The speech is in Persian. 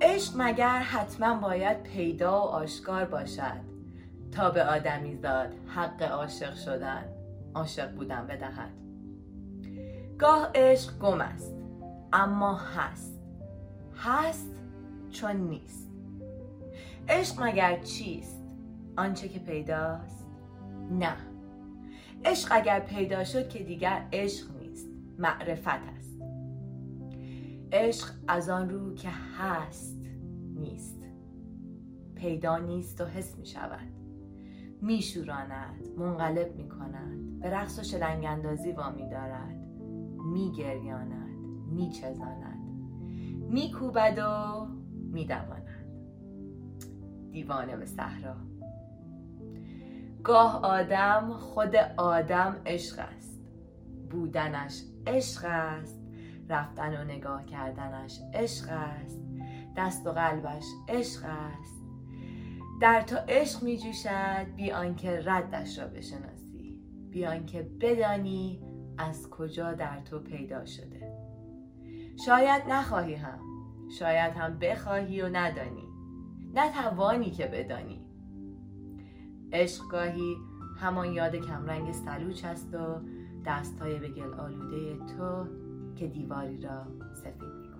عشق مگر حتما باید پیدا و آشکار باشد؟ تا به آدمی زاد حق عاشق شدن عاشق بودن بدهد. گاه عشق گم است اما هست. هست چون نیست. عشق مگر چیست؟ آنچه که پیداست؟ نه. عشق اگر پیدا شد که دیگر عشق نیست معرفت است. عشق از آن رو که هست نیست. پیدا نیست و حس می شود. می شوراند منقلب می کند. به رقص و شلنگ اندازی وامی دارد. می گریاند می چزاند. می کوبد و می دواند. دیوانه به صحرا. گاه آدم خود آدم عشق است. بودنش عشق است. رفتن و نگاه کردنش عشق است. دست و قلبش عشق است. در تو عشق می جوشد بی آنکه ردش را بشناسی. بی آنکه بدانی از کجا در تو پیدا شده. شاید نخواهی هم شاید هم بخواهی و ندانی. نتوانی که بدانی. عشق گاهی همان یاد کمرنگ سلوچ است و دستهای به گل آلوده تو که دیواری را سفید می